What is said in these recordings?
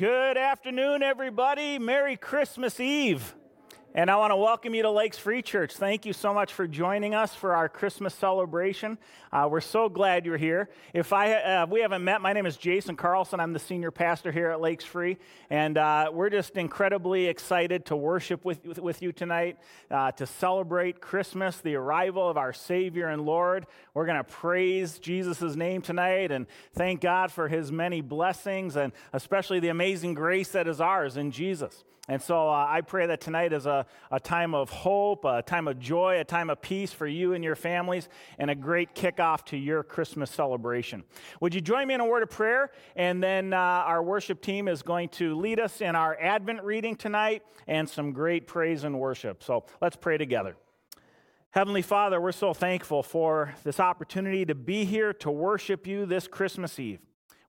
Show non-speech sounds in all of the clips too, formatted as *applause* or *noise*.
Good afternoon, everybody. Merry Christmas Eve. And I want to welcome you to Lakes Free Church. Thank you so much for joining us for our Christmas celebration. Uh, we're so glad you're here. If I uh, we haven't met, my name is Jason Carlson. I'm the senior pastor here at Lakes Free, and uh, we're just incredibly excited to worship with, with, with you tonight, uh, to celebrate Christmas, the arrival of our Savior and Lord. We're going to praise Jesus' name tonight and thank God for His many blessings and especially the amazing grace that is ours in Jesus. And so uh, I pray that tonight is a, a time of hope, a time of joy, a time of peace for you and your families, and a great kickoff to your Christmas celebration. Would you join me in a word of prayer? And then uh, our worship team is going to lead us in our Advent reading tonight and some great praise and worship. So let's pray together. Heavenly Father, we're so thankful for this opportunity to be here to worship you this Christmas Eve.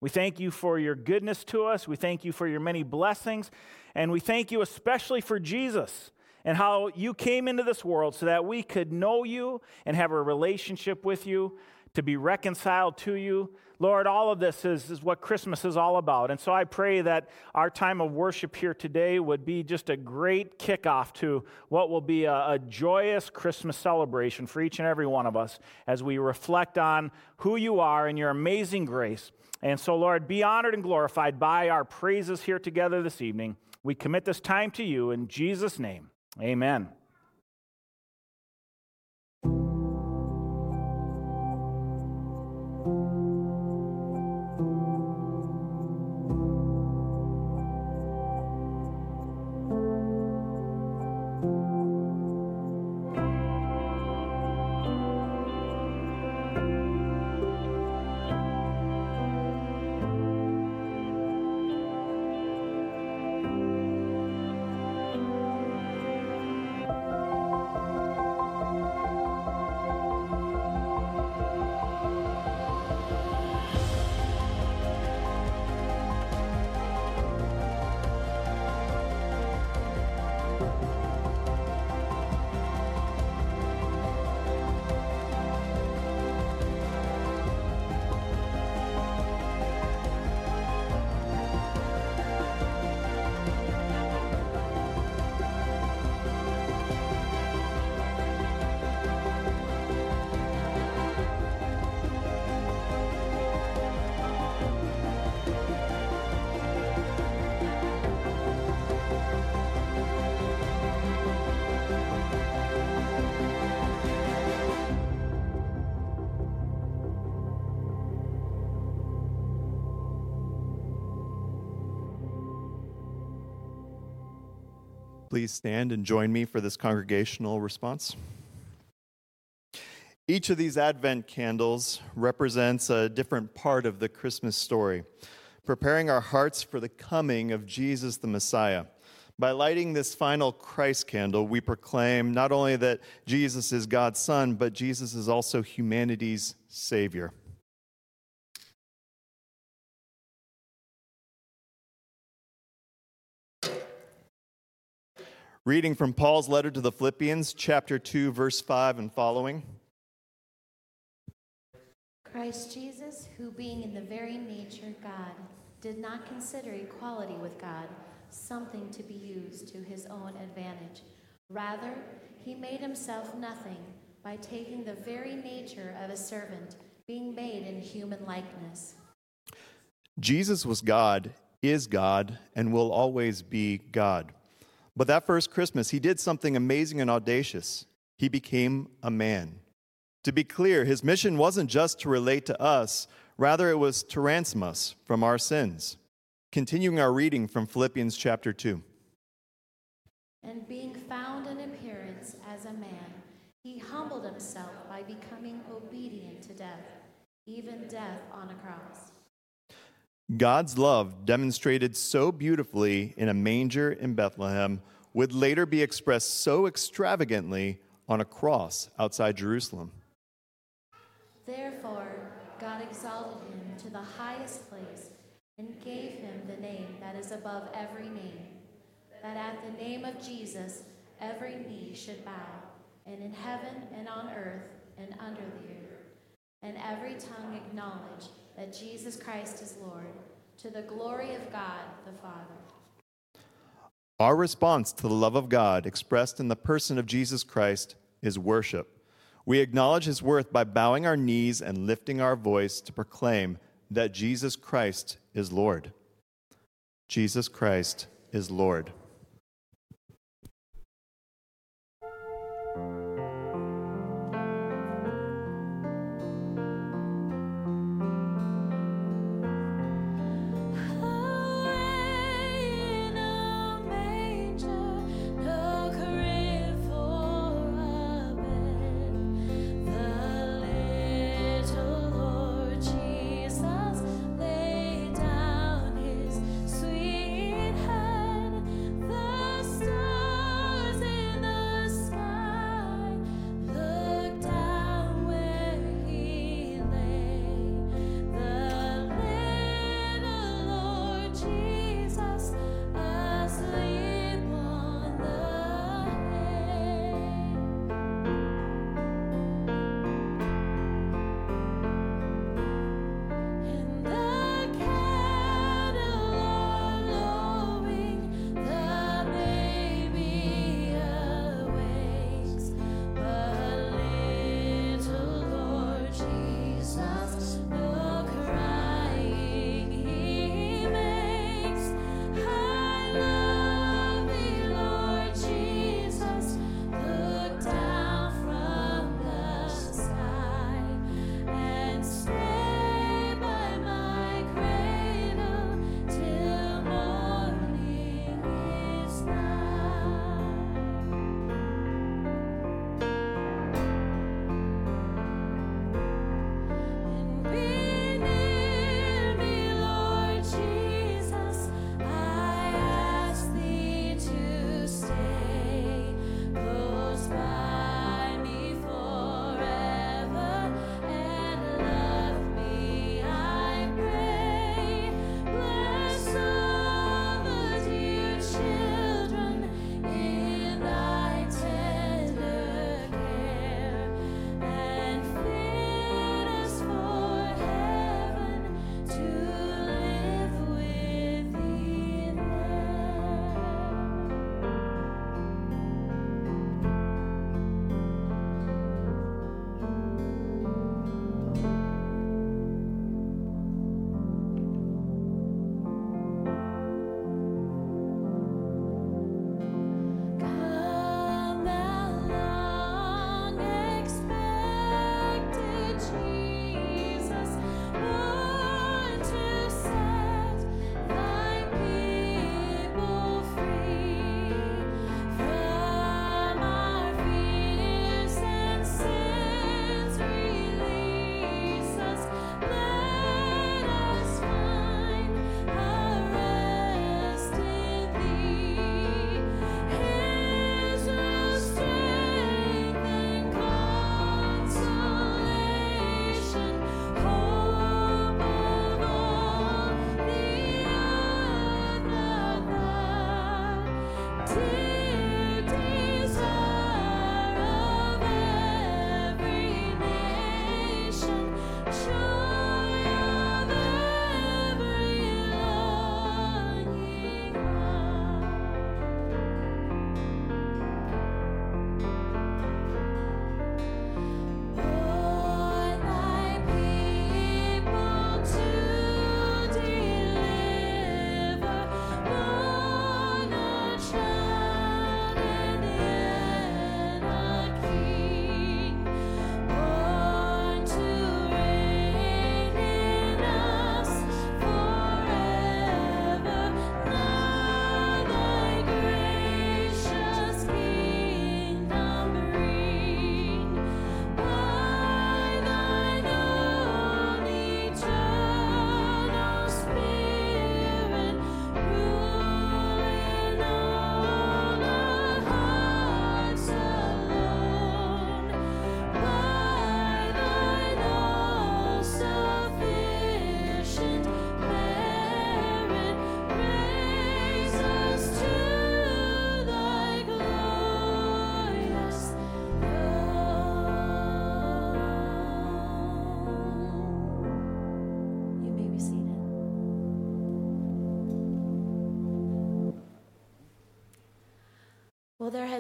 We thank you for your goodness to us. We thank you for your many blessings. And we thank you especially for Jesus and how you came into this world so that we could know you and have a relationship with you, to be reconciled to you. Lord, all of this is, is what Christmas is all about. And so I pray that our time of worship here today would be just a great kickoff to what will be a, a joyous Christmas celebration for each and every one of us as we reflect on who you are and your amazing grace. And so, Lord, be honored and glorified by our praises here together this evening. We commit this time to you in Jesus' name. Amen. Please stand and join me for this congregational response. Each of these Advent candles represents a different part of the Christmas story, preparing our hearts for the coming of Jesus the Messiah. By lighting this final Christ candle, we proclaim not only that Jesus is God's Son, but Jesus is also humanity's Savior. Reading from Paul's letter to the Philippians, chapter 2, verse 5 and following. Christ Jesus, who being in the very nature God, did not consider equality with God something to be used to his own advantage. Rather, he made himself nothing by taking the very nature of a servant, being made in human likeness. Jesus was God, is God, and will always be God. But that first Christmas, he did something amazing and audacious. He became a man. To be clear, his mission wasn't just to relate to us, rather, it was to ransom us from our sins. Continuing our reading from Philippians chapter 2. And being found in appearance as a man, he humbled himself by becoming obedient to death, even death on a cross. God's love, demonstrated so beautifully in a manger in Bethlehem, would later be expressed so extravagantly on a cross outside Jerusalem. Therefore, God exalted him to the highest place and gave him the name that is above every name, that at the name of Jesus every knee should bow, and in heaven and on earth and under the earth, and every tongue acknowledge that Jesus Christ is Lord to the glory of God the Father. Our response to the love of God expressed in the person of Jesus Christ is worship. We acknowledge his worth by bowing our knees and lifting our voice to proclaim that Jesus Christ is Lord. Jesus Christ is Lord.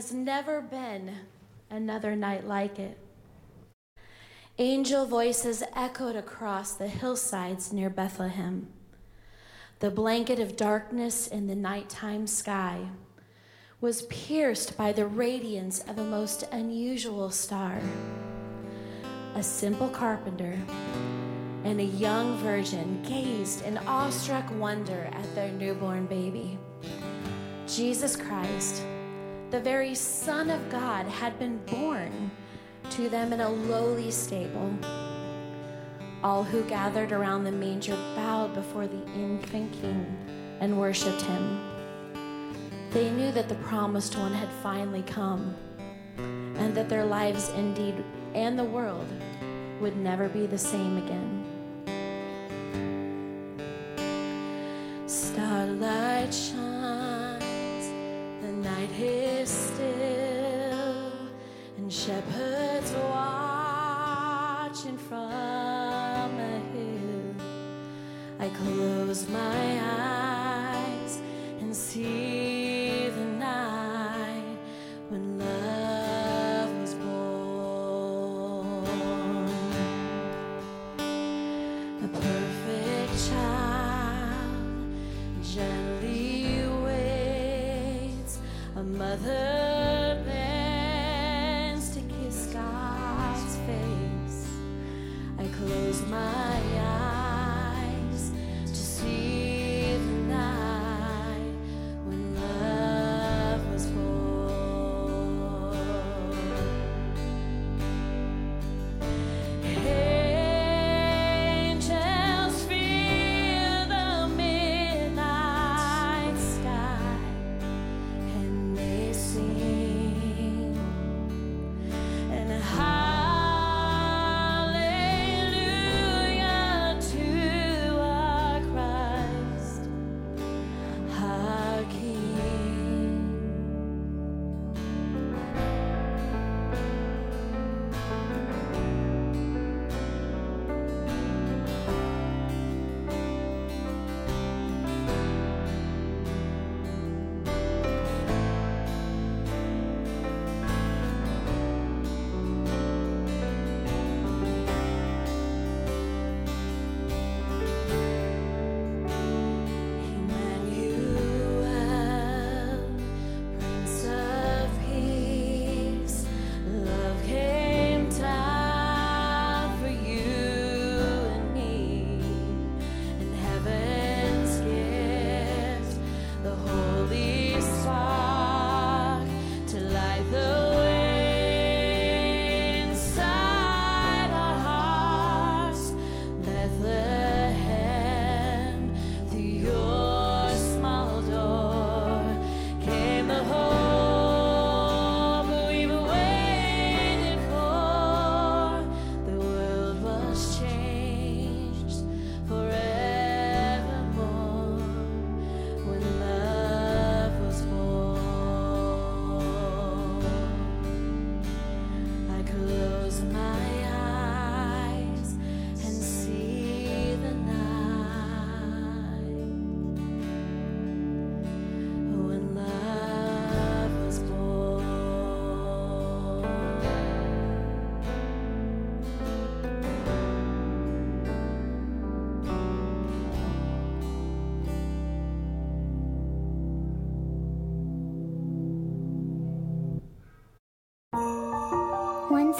Has never been another night like it. Angel voices echoed across the hillsides near Bethlehem. The blanket of darkness in the nighttime sky was pierced by the radiance of a most unusual star. A simple carpenter and a young virgin gazed in awestruck wonder at their newborn baby. Jesus Christ, the very Son of God, had been born to them in a lowly stable. All who gathered around the manger bowed before the infant king and worshiped him. They knew that the promised one had finally come and that their lives indeed and the world would never be the same again. Shepherds watching from a hill. I close my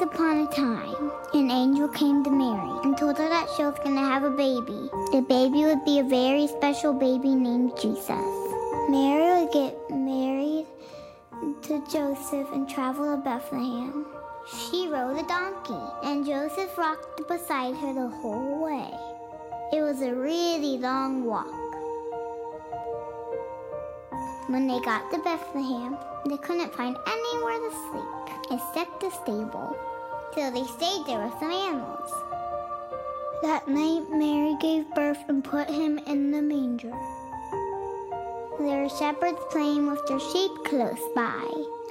Once upon a time, an angel came to Mary and told her that she was going to have a baby. The baby would be a very special baby named Jesus. Mary would get married to Joseph and travel to Bethlehem. She rode a donkey, and Joseph rocked beside her the whole way. It was a really long walk. When they got to Bethlehem, they couldn't find anywhere to sleep except the stable. So they stayed there with some animals. That night, Mary gave birth and put him in the manger. There were shepherds playing with their sheep close by.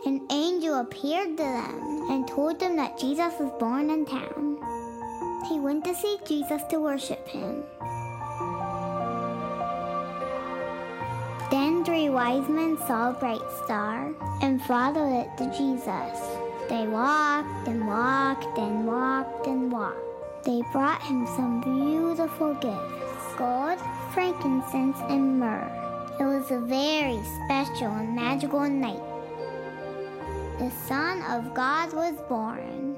An angel appeared to them and told them that Jesus was born in town. He went to see Jesus to worship him. Then three wise men saw a bright star and followed it to Jesus. They walked and walked and walked and walked. They brought him some beautiful gifts gold, frankincense, and myrrh. It was a very special and magical night. The Son of God was born.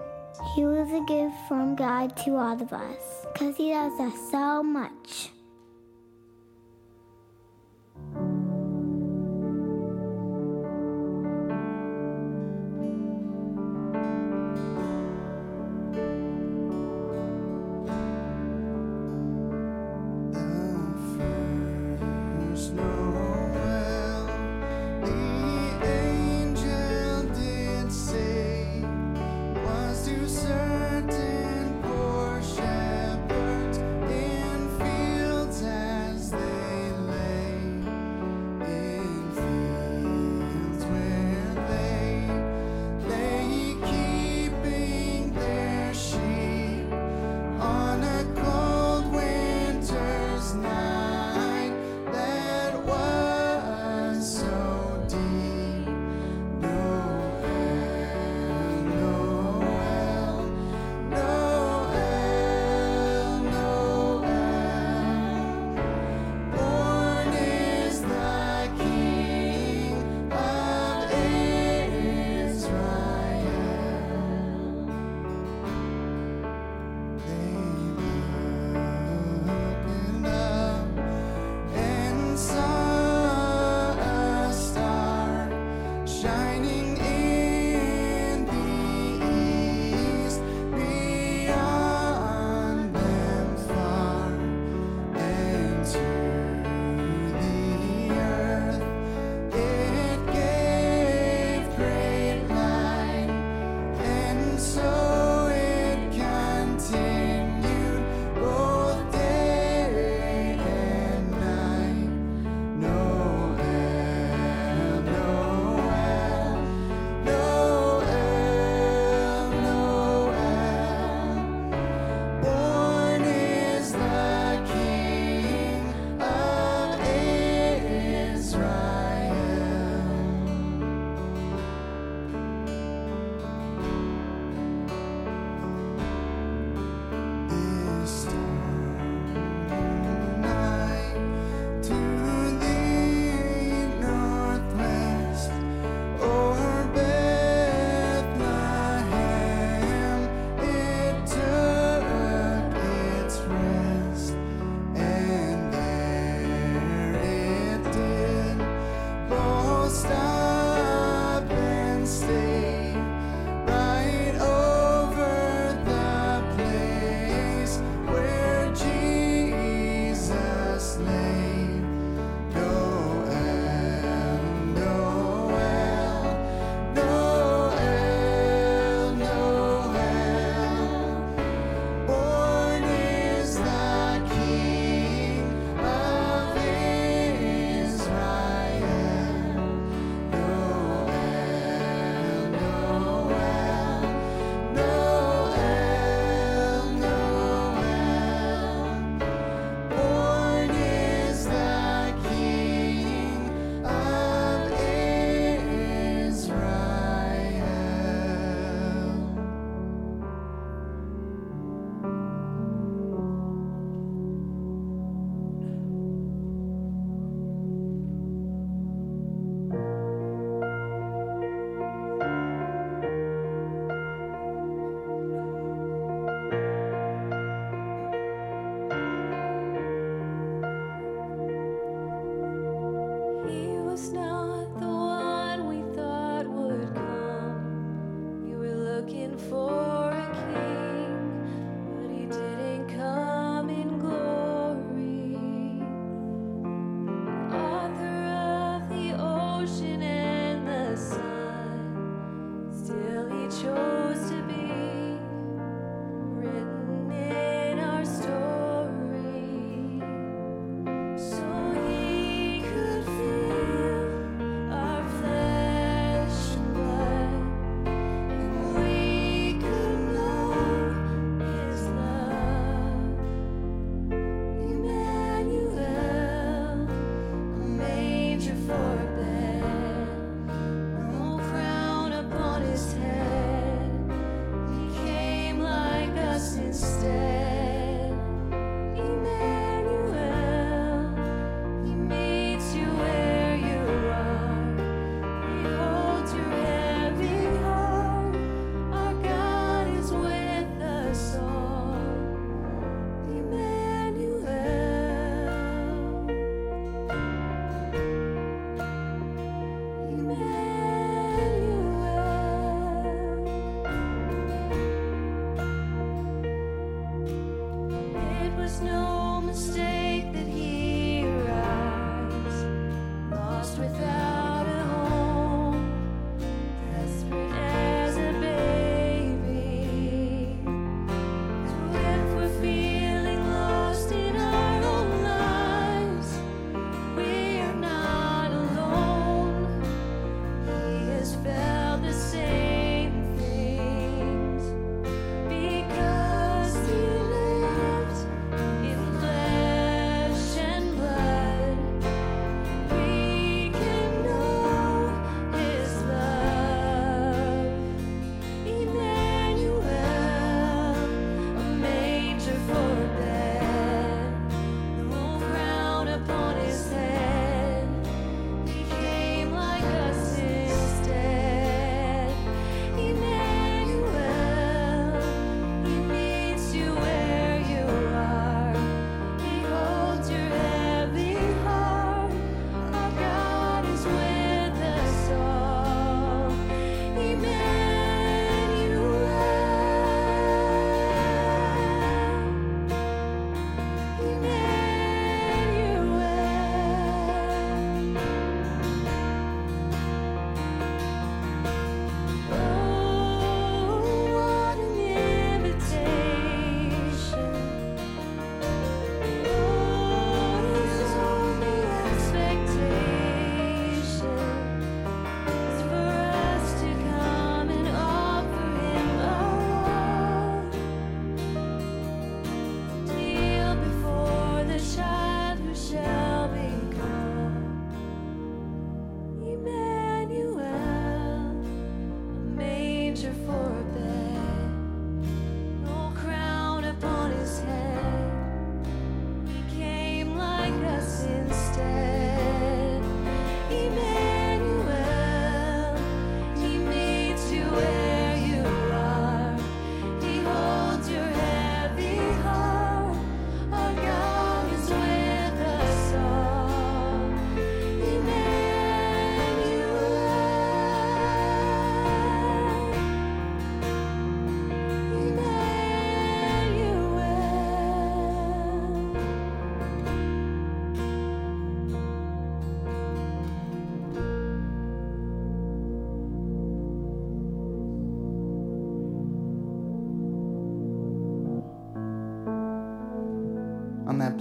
He was a gift from God to all of us because He loves us so much.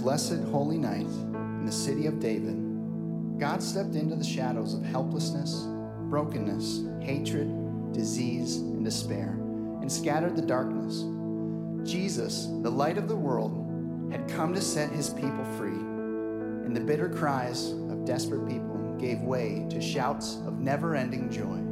Blessed holy night in the city of David, God stepped into the shadows of helplessness, brokenness, hatred, disease, and despair and scattered the darkness. Jesus, the light of the world, had come to set his people free, and the bitter cries of desperate people gave way to shouts of never ending joy.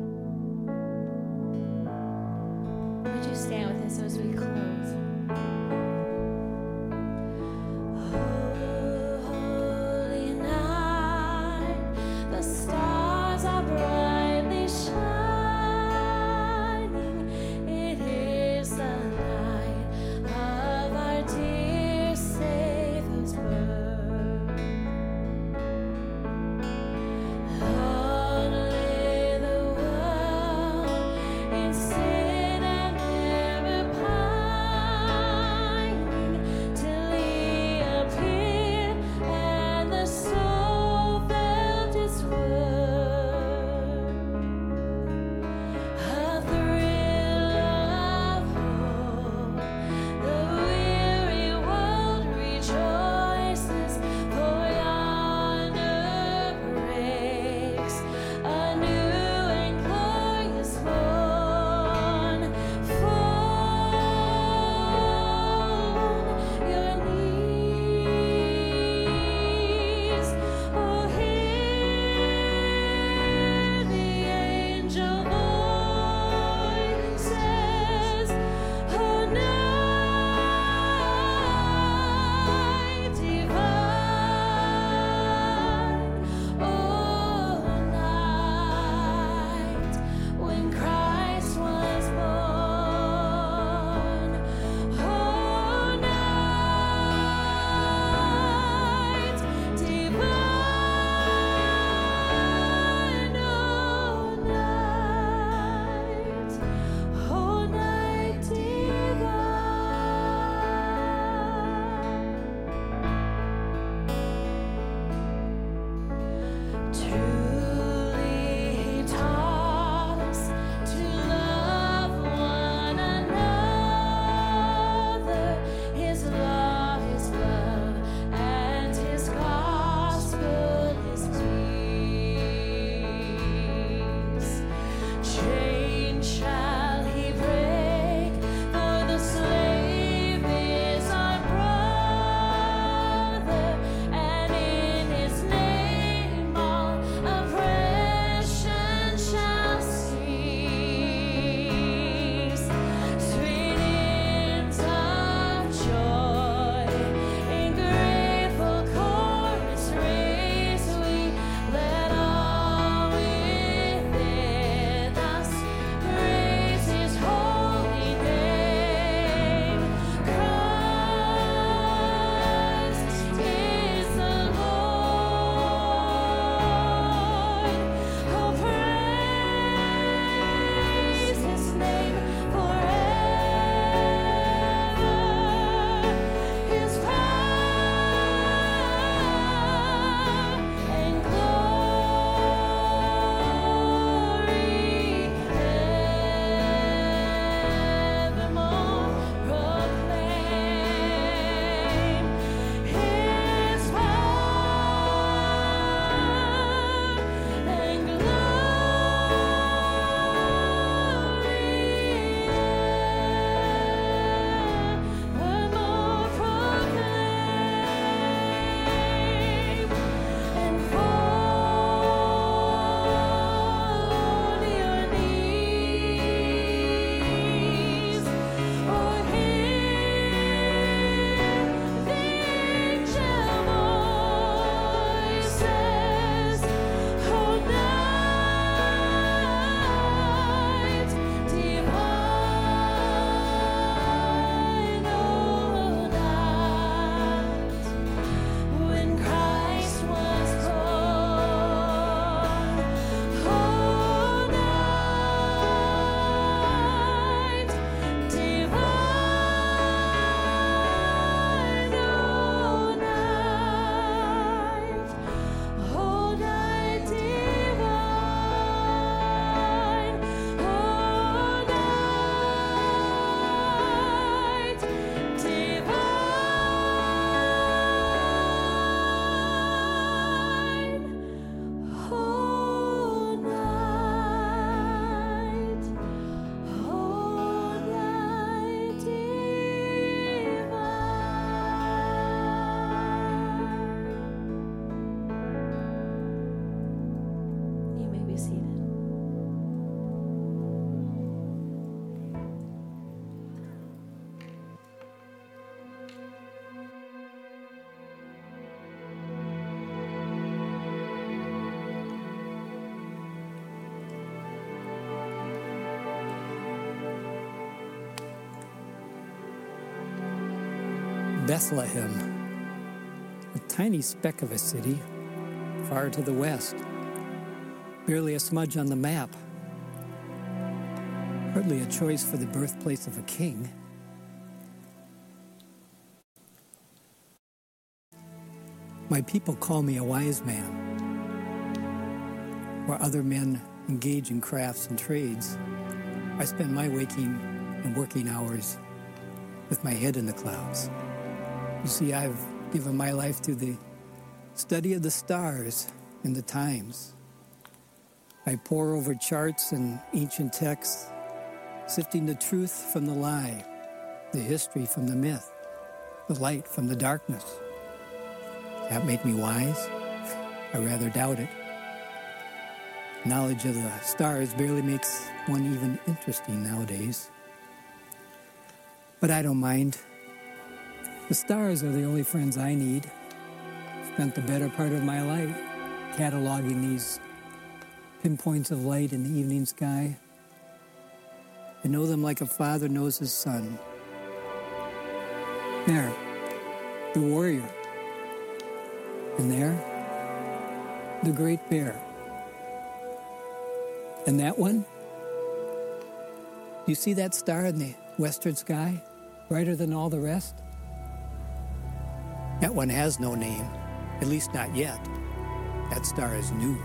Bethlehem, a tiny speck of a city far to the west, barely a smudge on the map, hardly a choice for the birthplace of a king. My people call me a wise man. While other men engage in crafts and trades, I spend my waking and working hours with my head in the clouds. You see, I've given my life to the study of the stars and the times. I pore over charts and ancient texts, sifting the truth from the lie, the history from the myth, the light from the darkness. That make me wise? I rather doubt it. Knowledge of the stars barely makes one even interesting nowadays. But I don't mind. The stars are the only friends I need. Spent the better part of my life cataloging these pinpoints of light in the evening sky. I know them like a father knows his son. There, the warrior. And there, the great bear. And that one? You see that star in the western sky? Brighter than all the rest? That one has no name, at least not yet. That star is new.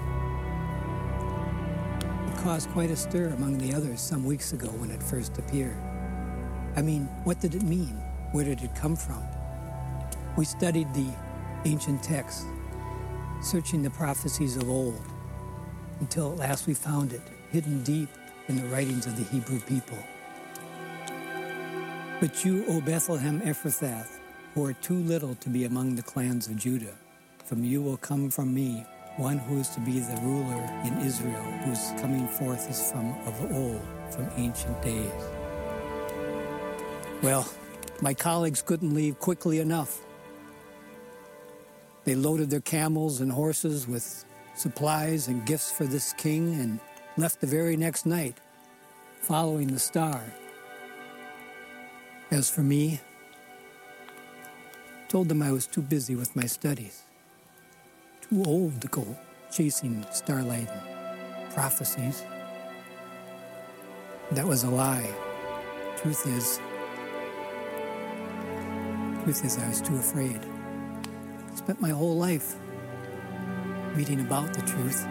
It caused quite a stir among the others some weeks ago when it first appeared. I mean, what did it mean? Where did it come from? We studied the ancient texts, searching the prophecies of old, until at last we found it hidden deep in the writings of the Hebrew people. But you, O Bethlehem Ephrathah, who are too little to be among the clans of Judah, from you will come from me one who is to be the ruler in Israel, whose coming forth is from of old, from ancient days. Well, my colleagues couldn't leave quickly enough. They loaded their camels and horses with supplies and gifts for this king and left the very next night, following the star. As for me, told them I was too busy with my studies, too old to go chasing starlight and prophecies. That was a lie. Truth is, truth is, I was too afraid. Spent my whole life reading about the truth.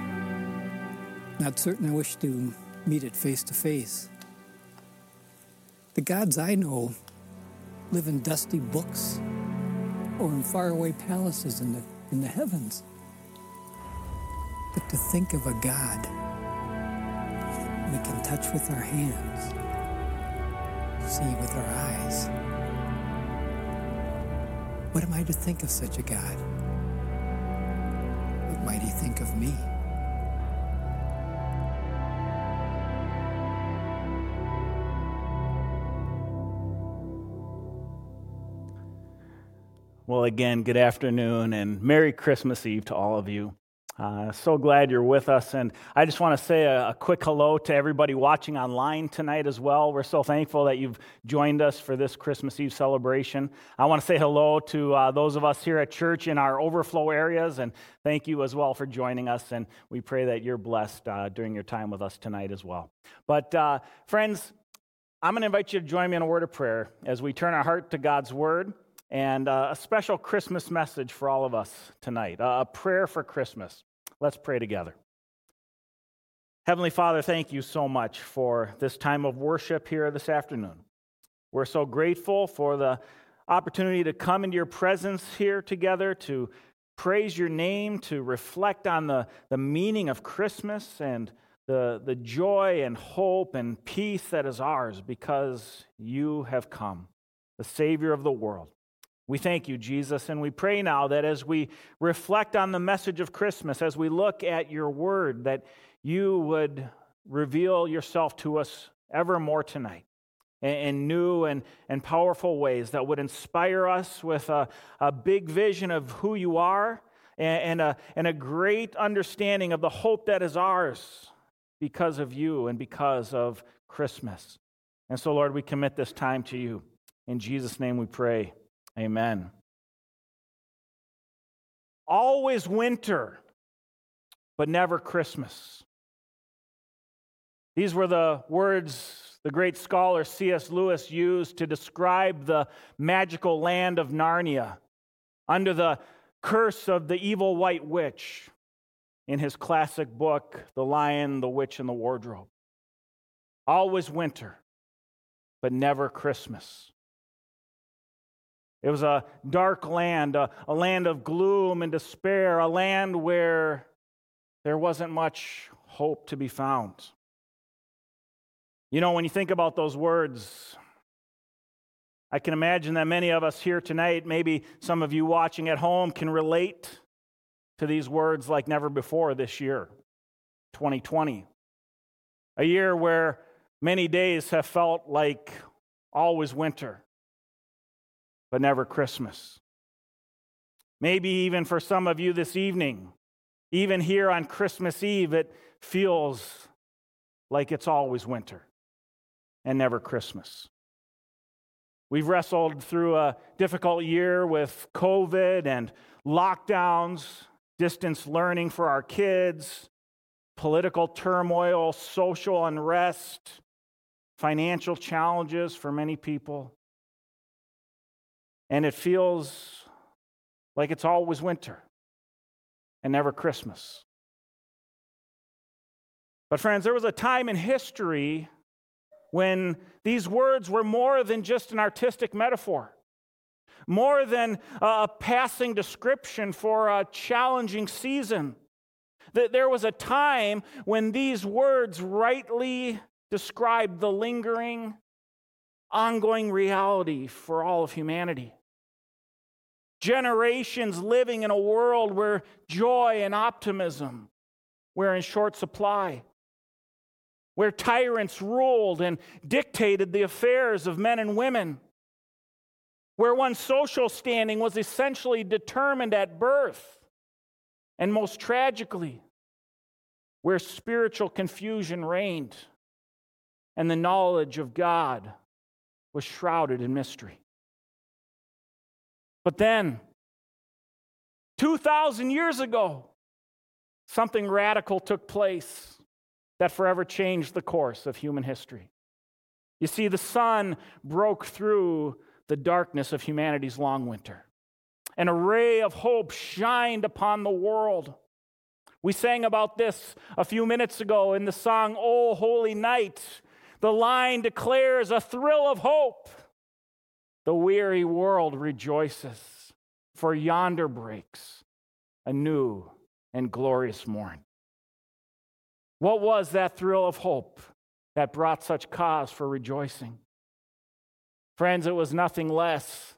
Not certain I wish to meet it face to face. The gods I know live in dusty books or in faraway palaces in the, in the heavens. But to think of a God we can touch with our hands, see with our eyes. What am I to think of such a God? What might he think of me? Again, good afternoon and Merry Christmas Eve to all of you. Uh, so glad you're with us. And I just want to say a, a, quick hello to everybody watching online tonight as well. We're so thankful that you've joined us for this Christmas Eve celebration. I want to say hello to uh, those of us here at church in our overflow areas, and thank you as well for joining us. And we pray that you're blessed uh, during your time with us tonight as well. But, uh, friends, I'm going to invite you to join me in a word of prayer as we turn our heart to God's word and uh, a special Christmas message for all of us tonight, a prayer for Christmas. Let's pray together. Heavenly Father, thank you so much for this time of worship here this afternoon. We're so grateful for the opportunity to come into your presence here together to praise your name, to reflect on the, the meaning of Christmas and the, the joy and hope and peace that is ours because you have come, the Savior of the world. We thank you, Jesus, and we pray now that as we reflect on the message of Christmas, as we look at your word, that you would reveal yourself to us ever more tonight in new and, and powerful ways that would inspire us with a, a big vision of who you are and, and, a, and a great understanding of the hope that is ours because of you and because of Christmas. And so, Lord, we commit this time to you. In Jesus' name we pray. Amen. Always winter, but never Christmas. These were the words the great scholar C.S. Lewis used to describe the magical land of Narnia under the curse of the evil white witch in his classic book, The Lion, the Witch, and the Wardrobe. Always winter, but never Christmas. It was a dark land, a, a, land of gloom and despair, a land where there wasn't much hope to be found. You know, when you think about those words, I can imagine that many of us here tonight, maybe some of you watching at home, can relate to these words like never before this year, 2020. A year where many days have felt like always winter, but never Christmas. Maybe even for some of you this evening, even here on Christmas Eve, it feels like it's always winter and never Christmas. We've wrestled through a difficult year with COVID and lockdowns, distance learning for our kids, political turmoil, social unrest, financial challenges for many people. And it feels like it's always winter and never Christmas. But, friends, there was a time in history when these words were more than just an artistic metaphor, more than a passing description for a challenging season. That there was a time when these words rightly described the lingering, ongoing reality for all of humanity. Generations living in a world where joy and optimism were in short supply where tyrants ruled and dictated the affairs of men and women, where one's social standing was essentially determined at birth, and most tragically, where spiritual confusion reigned and the knowledge of God was shrouded in mystery. But then, 2,000 years ago, something radical took place that forever changed the course of human history. You see, the sun broke through the darkness of humanity's long winter. An array of hope shined upon the world. We sang about this a few minutes ago in the song, Oh Holy Night. The line declares a thrill of hope. The weary world rejoices, for yonder breaks a new and glorious morn. What was that thrill of hope that brought such cause for rejoicing? Friends, it was nothing less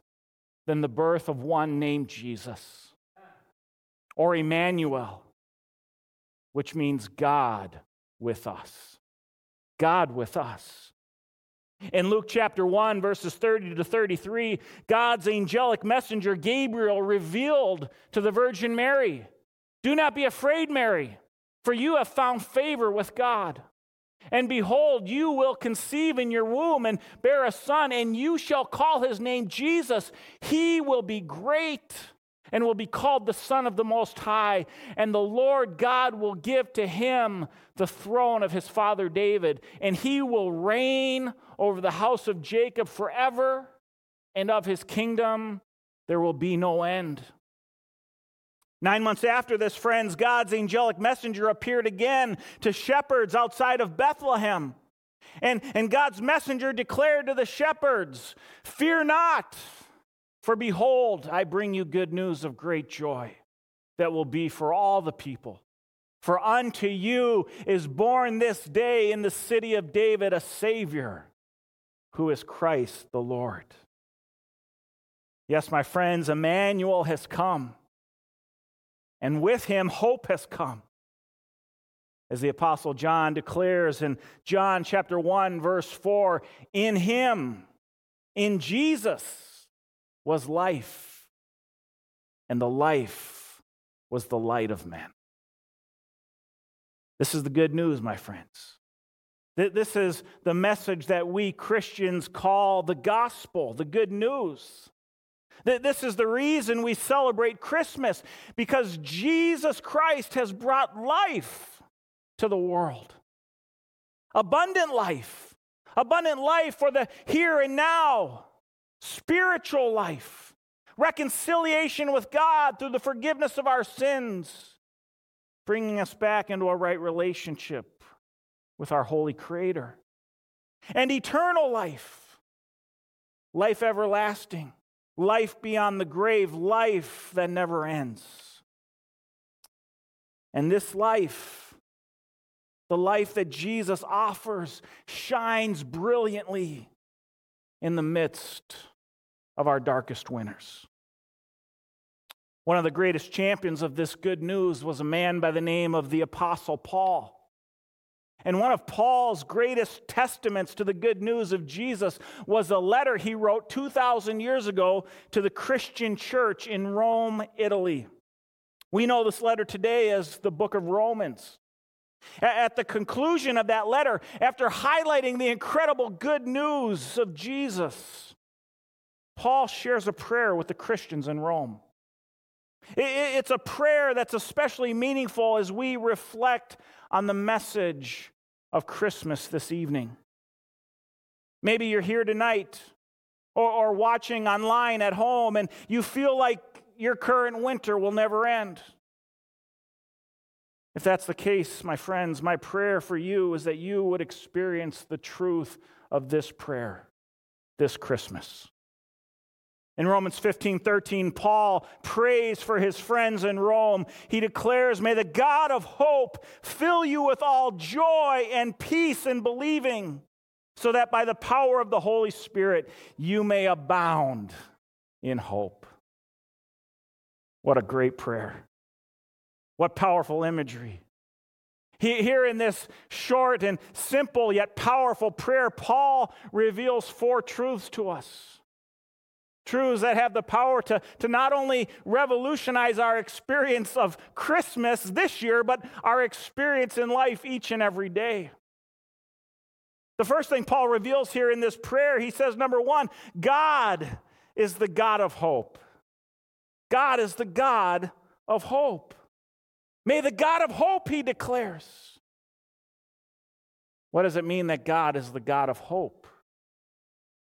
than the birth of one named Jesus, or Emmanuel, which means God with us. God with us. In Luke chapter 1, verses 30 to 33, God's angelic messenger Gabriel revealed to the Virgin Mary Do not be afraid, Mary for you have found favor with God. And behold, you will conceive in your womb and bear a son, and you shall call his name Jesus. He will be great and will be called the Son of the Most High. And the Lord God will give to him the throne of his father David, and he will reign over the house of Jacob forever, and of his kingdom there will be no end. Nine months after this, friends, God's angelic messenger appeared again to shepherds outside of Bethlehem. And, and God's messenger declared to the shepherds, Fear not, for behold, I bring you good news of great joy that will be for all the people. For unto you is born this day in the city of David a Savior, who is Christ the Lord. Yes, my friends, Emmanuel has come and with him hope has come. As the apostle John declares in John chapter 1 verse 4, in him in Jesus was life, and the life was the light of men. This is the good news, my friends. This is the message that we Christians call the gospel, the good news. This is the reason we celebrate Christmas, because Jesus Christ has brought life to the world. Abundant life. Abundant life for the here and now. Spiritual life. Reconciliation with God through the forgiveness of our sins. Bringing us back into a right relationship with our holy Creator. And eternal life. Life everlasting life beyond the grave, life that never ends. And this life, the life that Jesus offers, shines brilliantly in the midst of our darkest winters. One of the greatest champions of this good news was a man by the name of the Apostle Paul. And one of Paul's greatest testaments to the good news of Jesus was a letter he wrote 2,000 years ago to the Christian church in Rome, Italy. We know this letter today as the book of Romans. At the conclusion of that letter, after highlighting the incredible good news of Jesus, Paul shares a prayer with the Christians in Rome. It's a prayer that's especially meaningful as we reflect on the message of Christmas this evening. Maybe you're here tonight or, or, watching online at home and you feel like your current winter will never end. If that's the case, my friends, my prayer for you is that you would experience the truth of this prayer this Christmas. In Romans 15 13, Paul prays for his friends in Rome. He declares, May the God of hope fill you with all joy and peace in believing, so that by the power of the Holy Spirit you may abound in hope. What a great prayer. What powerful imagery. Here in this short and simple yet powerful prayer, Paul reveals four truths to us. Truths that have the power to, to not only revolutionize our experience of Christmas this year, but our experience in life each and every day. The first thing Paul reveals here in this prayer, he says, number one, God is the God of hope. God is the God of hope. May the God of hope, he declares. What does it mean that God is the God of hope?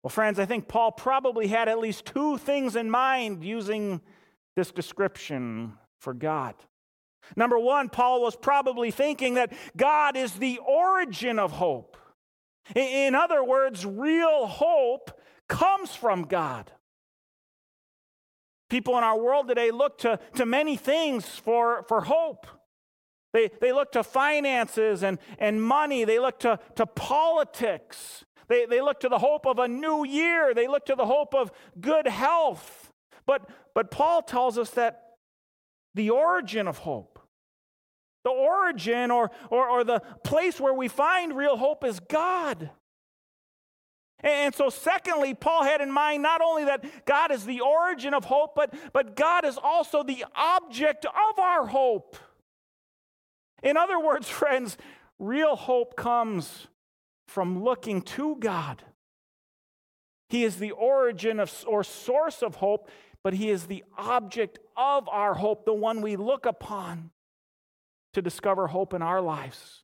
Well, friends, I think Paul probably had at least two things in mind using this description for God. Number one, Paul was probably thinking that God is the origin of hope. In other words, real hope comes from God. People in our world today look to, to many things for, for hope. They, they look to finances and, and money. They look to, to politics. They, they look to the hope of a new year. They look to the hope of good health. But, but Paul tells us that the origin of hope, the origin or, or, or the place where we find real hope is God. And so, secondly, Paul had in mind not only that God is the origin of hope, but, but God is also the object of our hope. In other words, *laughs* friends, real hope comes from looking to God. He is the origin of, or source of hope, but He is the object of our hope, the one we look upon to discover hope in our lives.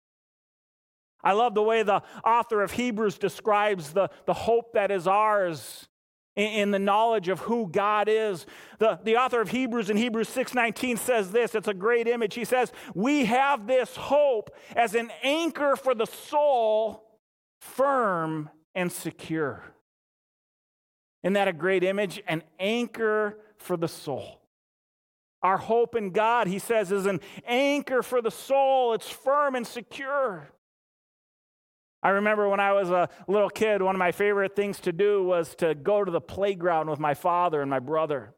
I love the way the author of Hebrews describes the, the hope that is ours in, in the knowledge of who God is. The, the author of Hebrews in Hebrews 6:19 says this. It's a great image. He says, We have this hope as an anchor for the soul, firm and secure. Isn't that a great image? An anchor for the soul. Our hope in God, he says, is an anchor for the soul. It's firm and secure. I remember when I was a little kid, one of my favorite things to do was to go to the playground with my father and my brother.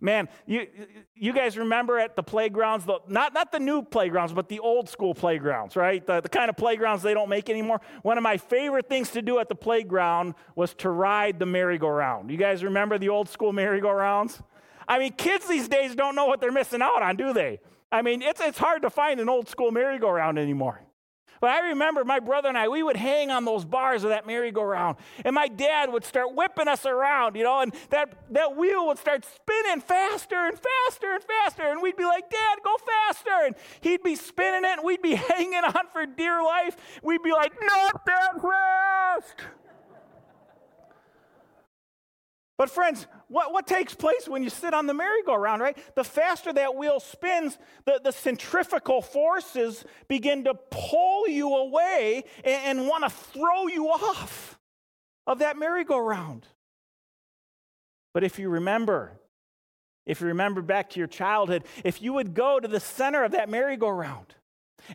Man, you, you guys remember at the playgrounds, the, not, not the new playgrounds, but the old school playgrounds, right? The, the kind of playgrounds they don't make anymore. One of my favorite things to do at the playground was to ride the merry-go-round. You guys remember the old school merry-go-rounds? I mean, kids these days don't know what they're missing out on, do they? I mean, it's, it's hard to find an old school merry-go-round anymore. But I remember my brother and I, we would hang on those bars of that merry-go-round. And my dad would start whipping us around, you know, and that, that wheel would start spinning faster and faster and faster. And we'd be like, Dad, go faster. And he'd be spinning it, and we'd be *laughs* hanging on for dear life. We'd be like, not that fast. But, friends, what, what takes place when you sit on the merry-go-round, right? The faster that wheel spins, the, the centrifugal forces begin to pull you away and, and want to throw you off of that merry-go-round. But if you remember, if you remember back to your childhood, if you would go to the center of that merry-go-round,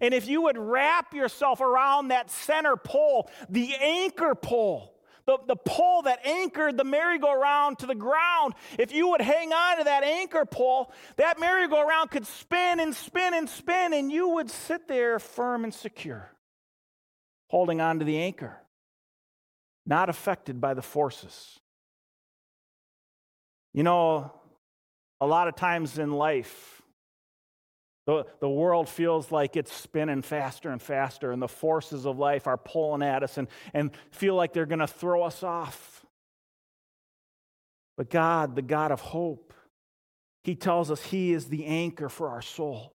and if you would wrap yourself around that center pole, the anchor pole, the, the pole that anchored the merry-go-round to the ground, if you would hang on to that anchor pole, that merry-go-round could spin and spin and spin, and you would sit there firm and secure, holding on to the anchor, not affected by the forces. You know, a lot of times in life, the, the world feels like it's spinning faster and faster, and the forces of life are pulling at us and, and feel like they're going to throw us off. But God, the God of hope, He tells us He is the anchor for our soul.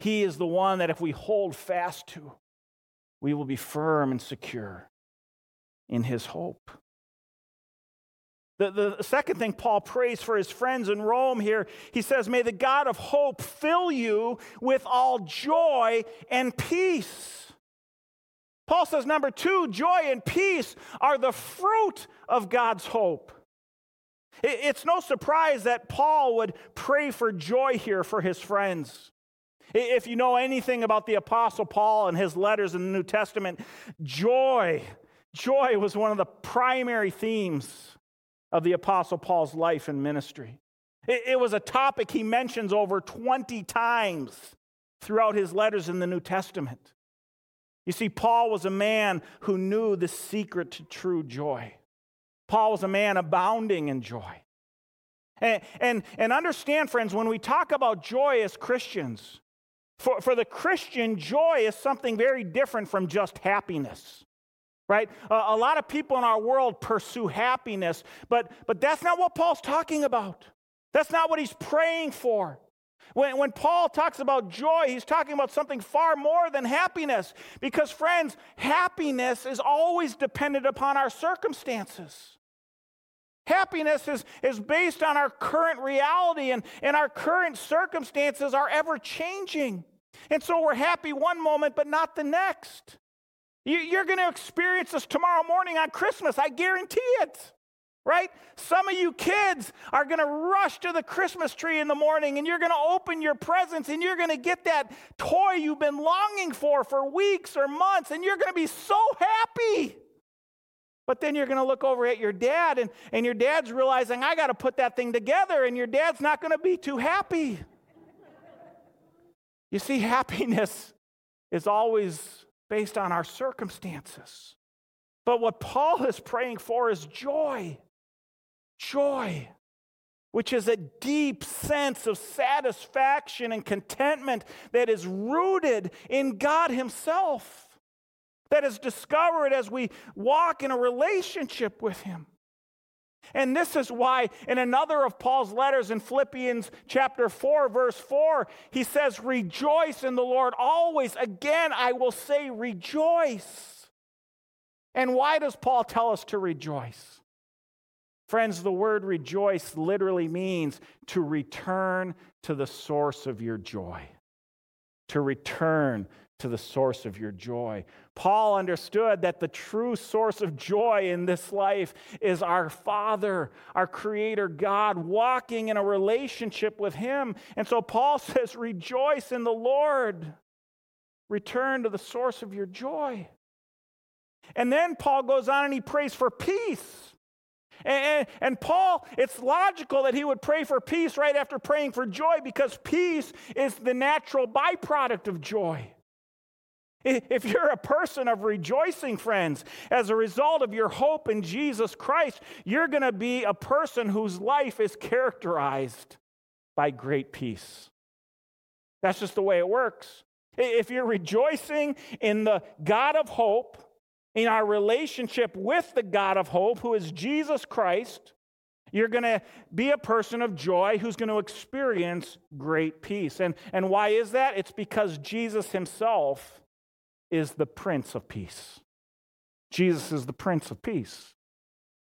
He is the one that if we hold fast to, we will be firm and secure in His hope. The, the second thing Paul prays for his friends in Rome here, he says, May the God of hope fill you with all joy and peace. Paul says, number two, joy and peace are the fruit of God's hope. It's no surprise that Paul would pray for joy here for his friends. If you know anything about the Apostle Paul and his letters in the New Testament, joy, joy was one of the primary themes of the Apostle Paul's life and ministry. It, it was a topic he mentions over 20 times throughout his letters in the New Testament. You see, Paul was a man who knew the secret to true joy. Paul was a man abounding in joy. And, and, and understand, friends, when we talk about joy as Christians, for, for the Christian, joy is something very different from just happiness right? Uh, a lot of people in our world pursue happiness, but, but that's not what Paul's talking about. That's not what he's praying for. When, when Paul talks about joy, he's talking about something far more than happiness. Because, friends, happiness is always dependent upon our circumstances. Happiness is, is based on our current reality, and, and our current circumstances are ever changing. And so we're happy one moment, but not the next. You're going to experience this tomorrow morning on Christmas. I guarantee it. Right? Some of you kids are going to rush to the Christmas tree in the morning and you're going to open your presents and you're going to get that toy you've been longing for for weeks or months and you're going to be so happy. But then you're going to look over at your dad and, and your dad's realizing, I got to put that thing together, and your dad's not going to be too happy. You see, *laughs* happiness is always based on our circumstances. But what Paul is praying for is joy. Joy, which is a deep sense of satisfaction and contentment that is rooted in God Himself, that is discovered as we walk in a relationship with Him. And this is why, in another of Paul's letters in Philippians chapter 4, verse 4, he says, Rejoice in the Lord always. Again, I will say, rejoice. And why does Paul tell us to rejoice? Friends, the word rejoice literally means to return to the source of your joy. To return to the source of your joy. Paul understood that the true source of joy in this life is our Father, our Creator God, walking in a relationship with Him. And so Paul *laughs* says, Rejoice in the Lord. Return to the source of your joy. And then Paul goes on and he prays for peace. And, and, Paul, it's logical that he would pray for peace right after praying for joy because peace is the natural byproduct of joy. If you're a person of rejoicing, friends, as a result of your hope in Jesus Christ, you're going to be a person whose life is characterized by great peace. That's just the way it works. If you're rejoicing in the God of hope, in our relationship with the God of hope, who is Jesus Christ, you're going to be a person of joy who's going to experience great peace. And, and why is that? It's because Jesus himself is the Prince of Peace. Jesus is the Prince of Peace.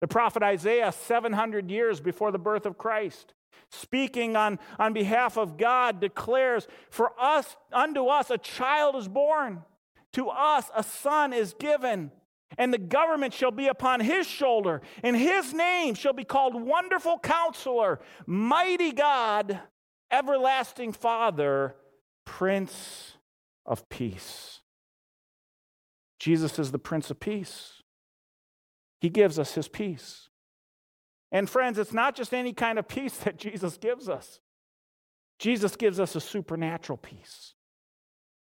The prophet Isaiah, 700 years before the birth of Christ, speaking on, on behalf of God, declares, For us, unto us, a child is born, to us, a son is given. And the government shall be upon his shoulder, and his name shall be called Wonderful Counselor, Mighty God, Everlasting Father, Prince of Peace. Jesus is the Prince of Peace. He gives us his peace. And friends, it's not just any kind of peace *laughs* that Jesus gives us. Jesus gives us a supernatural peace.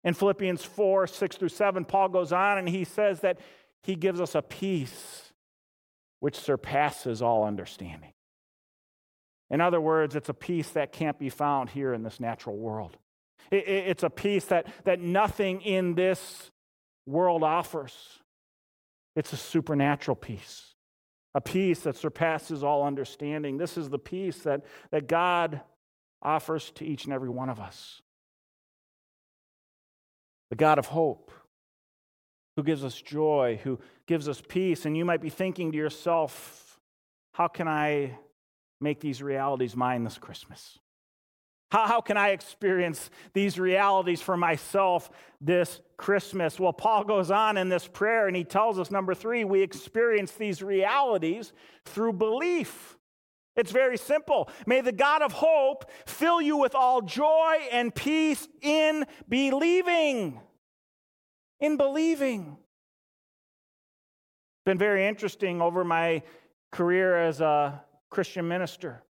In Philippians 4 6 through 7, Paul goes on and he says that he gives us a peace which surpasses all understanding. In other words, it's a peace that can't be found here in this natural world. It's a peace that, that nothing in this world offers. It's a supernatural peace, a peace that surpasses all understanding. This is the peace that, that God offers to each and every one of us. God of hope, who gives us joy, who gives us peace. And you might be thinking to yourself, how can I make these realities mine this Christmas? How, how can I experience these realities for myself this Christmas? Well, Paul goes on in this prayer and he tells us number three, we experience these realities through belief. It's very simple. May the God of hope fill you with all joy and peace in believing. In believing. It's been very interesting over my career as a Christian minister.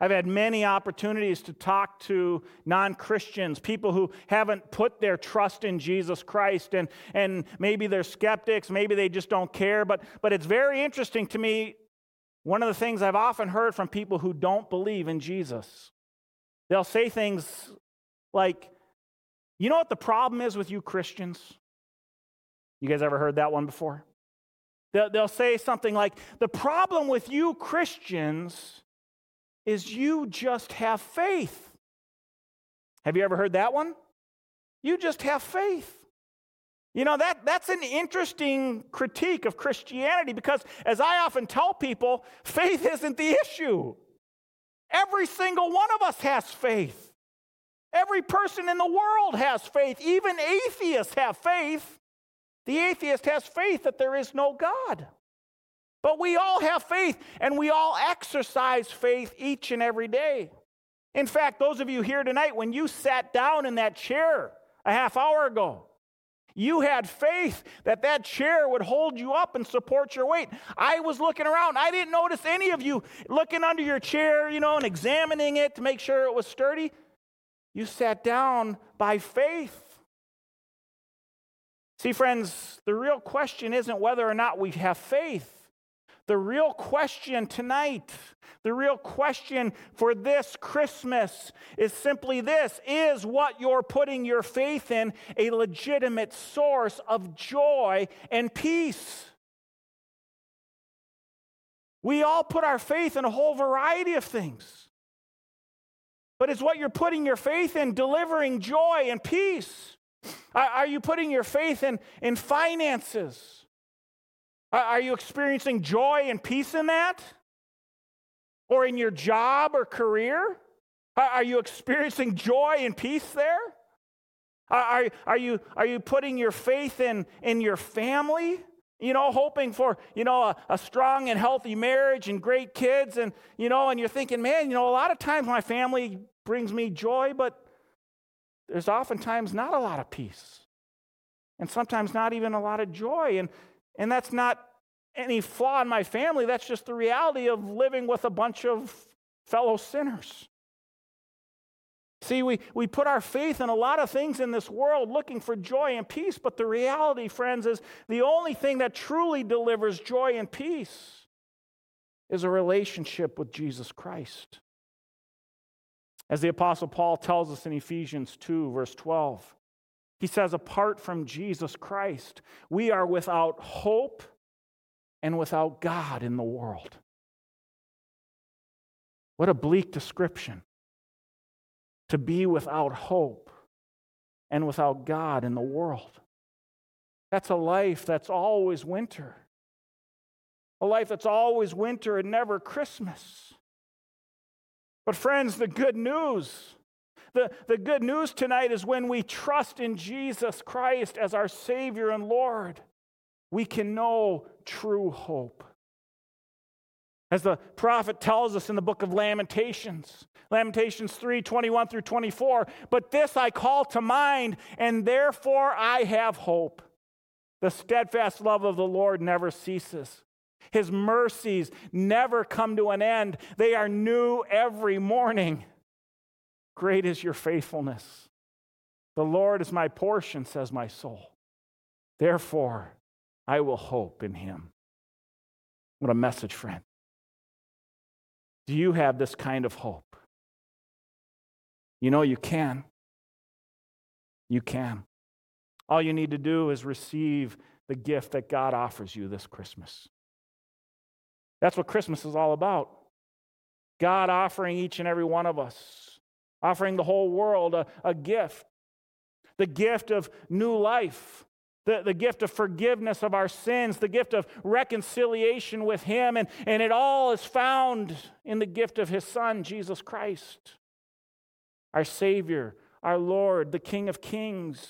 I've had many opportunities to talk to non Christians, people who haven't put their trust in Jesus Christ, and, and maybe they're skeptics, maybe they just don't care. But, but it's very interesting to me. One of the things I've often heard from people who don't believe in Jesus, they'll say things like, You know what the problem is with you Christians? You guys ever heard that one before? They'll, they'll say something like, The problem with you Christians is you just have faith. Have you ever heard that one? You just have faith. You know, that, that's an interesting critique of Christianity because, as I often tell people, faith isn't the issue. Every single one of us has faith. Every person in the world has faith. Even atheists have faith. The atheist has faith that there is no God. But we all have faith and we all exercise faith each and every day. In fact, those of you here tonight, when you sat down in that chair a half hour ago, you had faith that that chair would hold you up and support your weight. I was looking around. I didn't notice any of you looking under your chair, you know, and examining it to make sure it was sturdy. You sat down by faith. See, friends, the real question isn't whether or not we have faith. The real question tonight, the real question for this Christmas is simply this Is what you're putting your faith in a legitimate source of joy and peace? We all put our faith in a whole variety of things. But is what you're putting your faith in delivering joy and peace? Are you putting your faith in, in finances? Are you experiencing joy and peace in that? Or in your job or career? Are you experiencing joy and peace there? Are, are, you, are you putting your faith in, in your family? You know, hoping for, you know, a, a strong and healthy marriage and great kids. And, you know, and you're thinking, man, you know, a lot of times my family brings me joy, but there's oftentimes not a lot of peace. And sometimes not even a lot of joy. And and that's not any flaw in my family, that's just the reality of living with a bunch of fellow sinners. See, we, we put our faith in a lot of things in this world looking for joy and peace, but the reality, friends, is the only thing that truly delivers joy and peace is a relationship with Jesus Christ. As the Apostle Paul tells us in Ephesians 2, verse 12, He says, apart from Jesus Christ, we are without hope and without God in the world. What a bleak description. To be without hope and without God in the world. That's a life that's always winter. A life that's always winter and never Christmas. But, friends, the good news, the, the good news tonight is when we trust in Jesus Christ as our Savior and Lord, we can know true hope. As the prophet tells us in the book of Lamentations, Lamentations 3 21 through 24, but this I call to mind, and therefore I have hope. The steadfast love of the Lord never ceases. His mercies never come to an end, they are new every morning. Great is your faithfulness. The Lord is my portion, says my soul. Therefore, I will hope in him. What a message, friend. Do you have this kind of hope? You know you can. You can. All you need to do is receive the gift that God offers you this Christmas. That's what Christmas is all about. God offering each and every one of us, offering the whole world a, a gift. The gift of new life, the, the gift of forgiveness of our sins, the gift of reconciliation with Him. And, and it all is found in the gift of His Son, Jesus Christ, our Savior, our Lord, the King of Kings,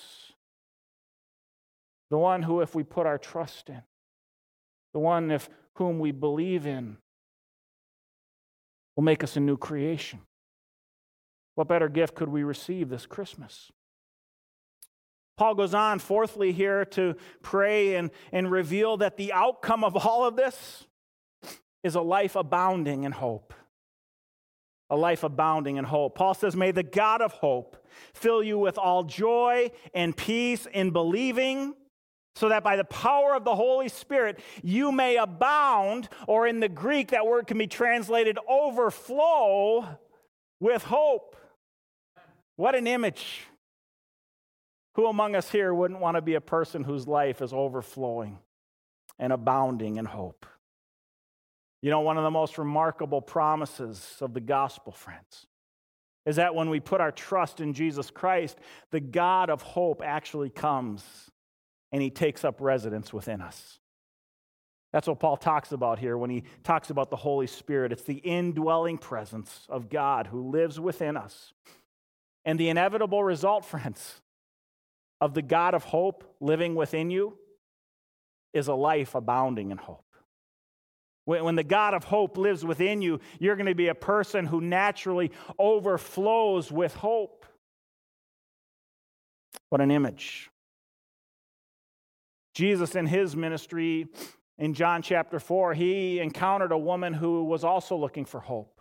the one who, if we put our trust in, the one if whom we believe in. Will make us a new creation. What better gift could we receive this Christmas? Paul goes on, fourthly, here to pray and, and reveal that the outcome of all of this is a life abounding in hope. A life abounding in hope. Paul says, May the God of hope fill you with all joy and peace in believing so that by the power of the Holy Spirit you may abound, or in the Greek, that word can be translated overflow with hope. What an image. Who among us here wouldn't want to be a person whose life is overflowing and abounding in hope? You know, one of the most remarkable promises of the gospel, friends, is that when we put our trust in Jesus Christ, the God of hope actually comes and he takes up residence within us. That's what Paul talks about here when he talks about the Holy Spirit. It's the indwelling presence of God who lives within us. And the inevitable result, *laughs* friends, of the God of hope living within you is a life abounding in hope. When the God of hope lives within you, you're going to be a person who naturally overflows with hope. What an image. Jesus, in his ministry in John chapter 4, he encountered a woman who was also looking for hope.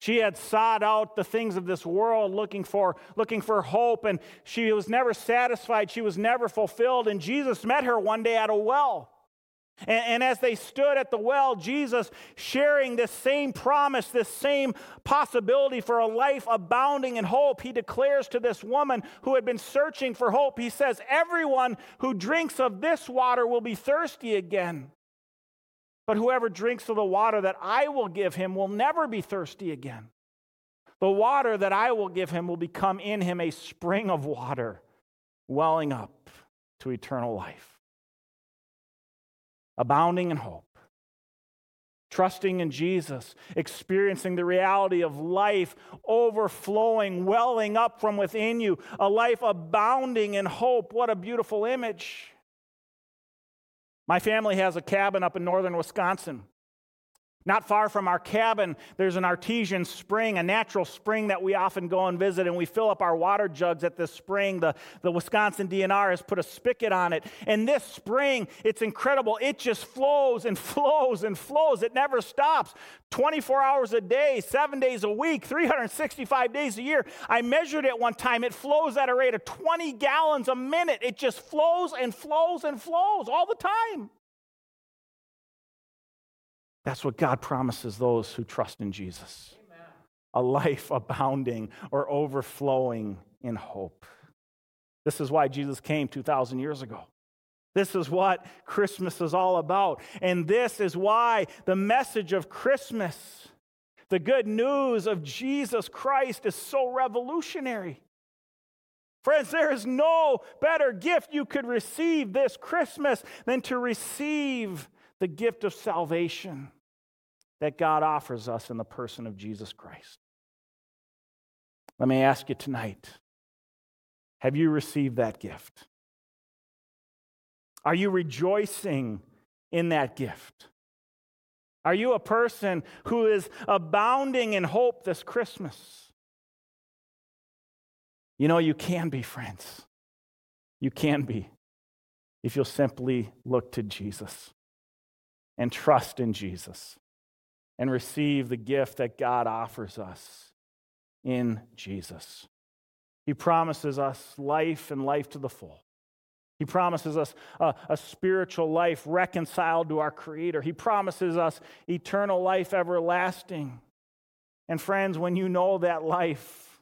She had sought out the things of this world looking for, looking for hope, and she was never satisfied. She was never fulfilled. And Jesus met her one day at a well. And, and, as they stood at the well, Jesus sharing this same promise, this same possibility for a life abounding in hope, he declares to this woman who had been searching for hope, he says, Everyone who drinks of this water will be thirsty again. But whoever drinks of the water that I will give him will never be thirsty again. The water that I will give him will become in him a spring of water welling up to eternal life abounding in hope, trusting in Jesus, experiencing the reality of life overflowing, welling up from within you, a life abounding in hope. What a beautiful image. My family has a cabin up in northern Wisconsin. Not far from our cabin, there's an artesian spring, a natural spring that we often go and visit, and we fill up our water jugs at this spring. The, the Wisconsin DNR has put a spigot on it. And this spring, it's incredible. It just flows and *laughs* flows and flows. It never stops. 24 hours a day, seven days a week, 365 days a year. I measured it one time. It flows at a rate of 20 gallons a minute. It just flows and flows and flows all the time. That's what God promises those who trust in Jesus Amen. a life abounding or overflowing in hope. This is why Jesus came 2,000 years ago. This is what Christmas is all about. And this is why the message of Christmas, the good news of Jesus Christ, is so revolutionary. Friends, there is no better gift you could receive this Christmas than to receive the gift of salvation that God offers us in the person of Jesus Christ. Let me ask you tonight have you received that gift? Are you rejoicing in that gift? Are you a person who is abounding in hope this Christmas? You know, you can be, friends. You can be if you'll simply look to Jesus and trust in Jesus and receive the gift that God offers us in Jesus. He promises us life and life to the full. He promises us a, a, spiritual life reconciled to our Creator. He promises us eternal life everlasting. And friends, when you know that life,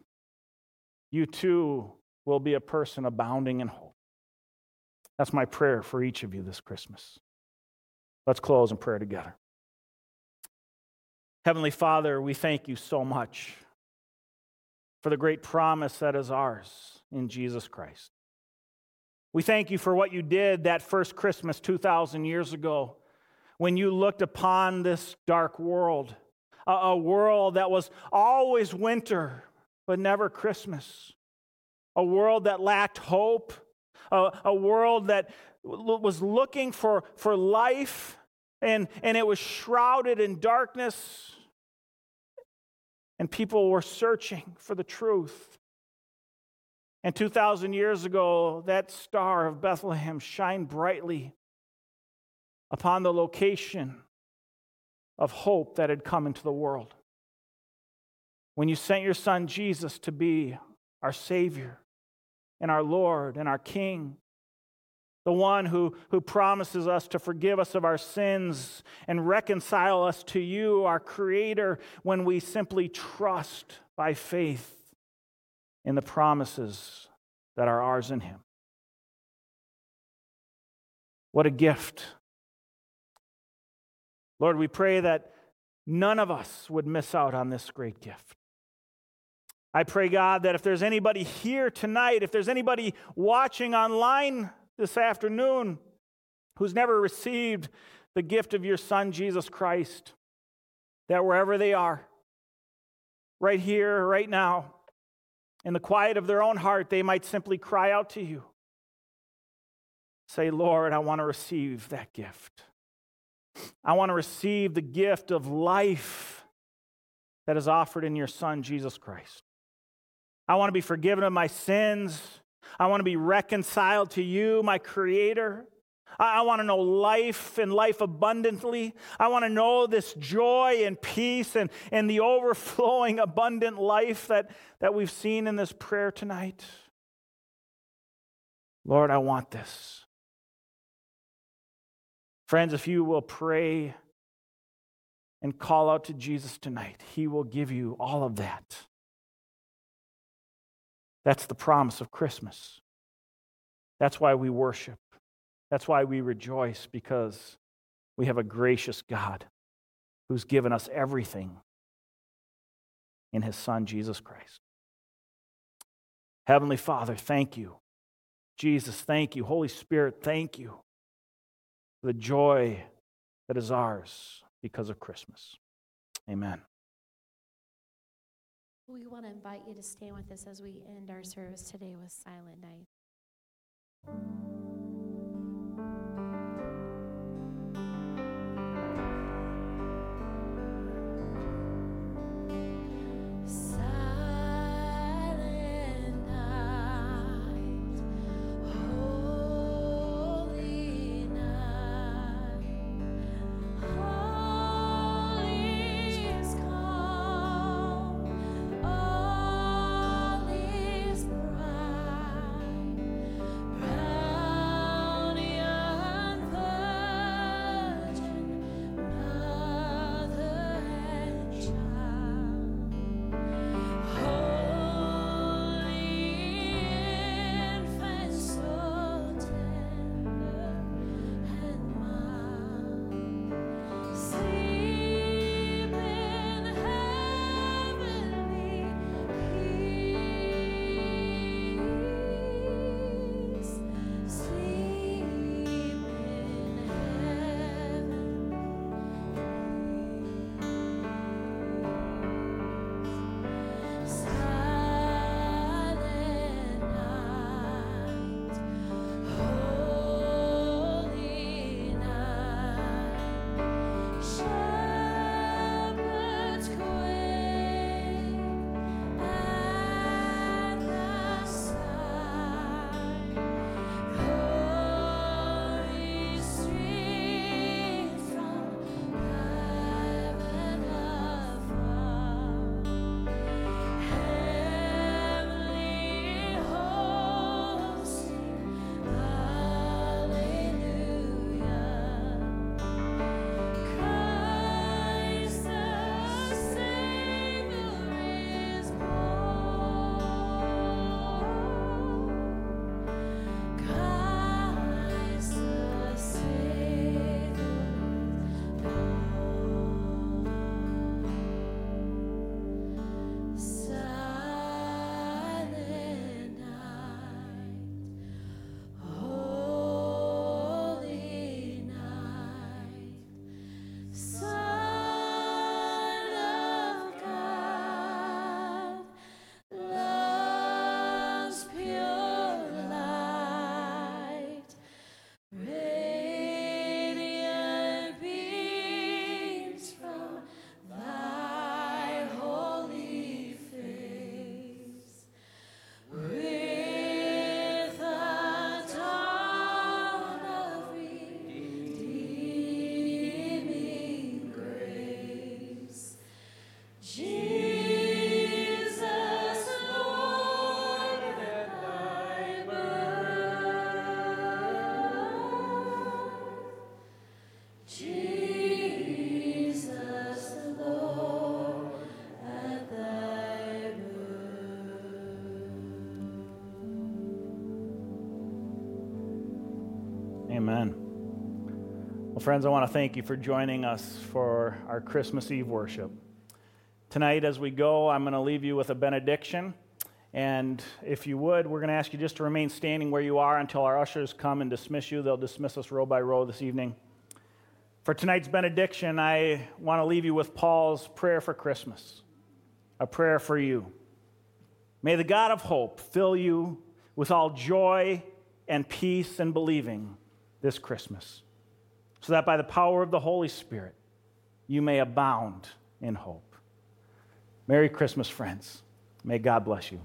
you too will be a person abounding in hope. That's my prayer for each of you this Christmas. Let's close in prayer together. Heavenly Father, we thank you so much for the great promise that is ours in Jesus Christ. We thank you for what you did that first Christmas 2,000 years ago when you looked upon this dark world, a, world that was always winter but never Christmas, a world that lacked hope, a world that was looking for, for life and, and it was shrouded in darkness and people were searching for the truth. And 2,000 years ago, that star of Bethlehem shined brightly upon the location of hope that had come into the world. When you sent your son Jesus to be our Savior and our Lord and our King, the one who, who promises us to forgive us of our sins and reconcile us to you, our Creator, when we simply trust by faith in the promises that are ours in Him. What a gift. Lord, we pray that none of us would miss out on this great gift. I pray, God, that if there's anybody here tonight, if there's anybody watching online this afternoon who's never received the gift of your Son, Jesus Christ, that wherever they are, right here, right now, in the quiet of their own heart, they might simply cry out to you. Say, Lord, I want to receive that gift. I want to receive the gift of life that is offered in your Son, Jesus Christ. I want to be forgiven of my sins. I want to be reconciled to you, my Creator. I, want to know life and life abundantly. I want to know this joy and peace and, and the overflowing, *laughs* abundant life that, that we've seen in this prayer tonight. Lord, I want this. Friends, if you will pray and call out to Jesus tonight, He will give you all of that. That's the promise of Christmas. That's why we worship. That's why we rejoice, because we have a gracious God who's given us everything in his Son, Jesus Christ. Heavenly Father, thank you. Jesus, thank you. Holy Spirit, thank you for the joy that is ours because of Christmas. Amen. We want to invite you to stand with us as we end our service today with Silent Night. Friends, I want to thank you for joining us for our Christmas Eve worship. Tonight, as we go, I'm going to leave you with a benediction. And if you would, we're going to ask you just to remain standing where you are until our ushers come and dismiss you. They'll dismiss us row by row this evening. For tonight's benediction, I want to leave you with Paul's prayer for Christmas, a prayer for you. May the God of hope fill you with all joy and peace and believing this Christmas, so that by the power of the Holy Spirit, you may abound in hope. Merry Christmas, friends. May God bless you.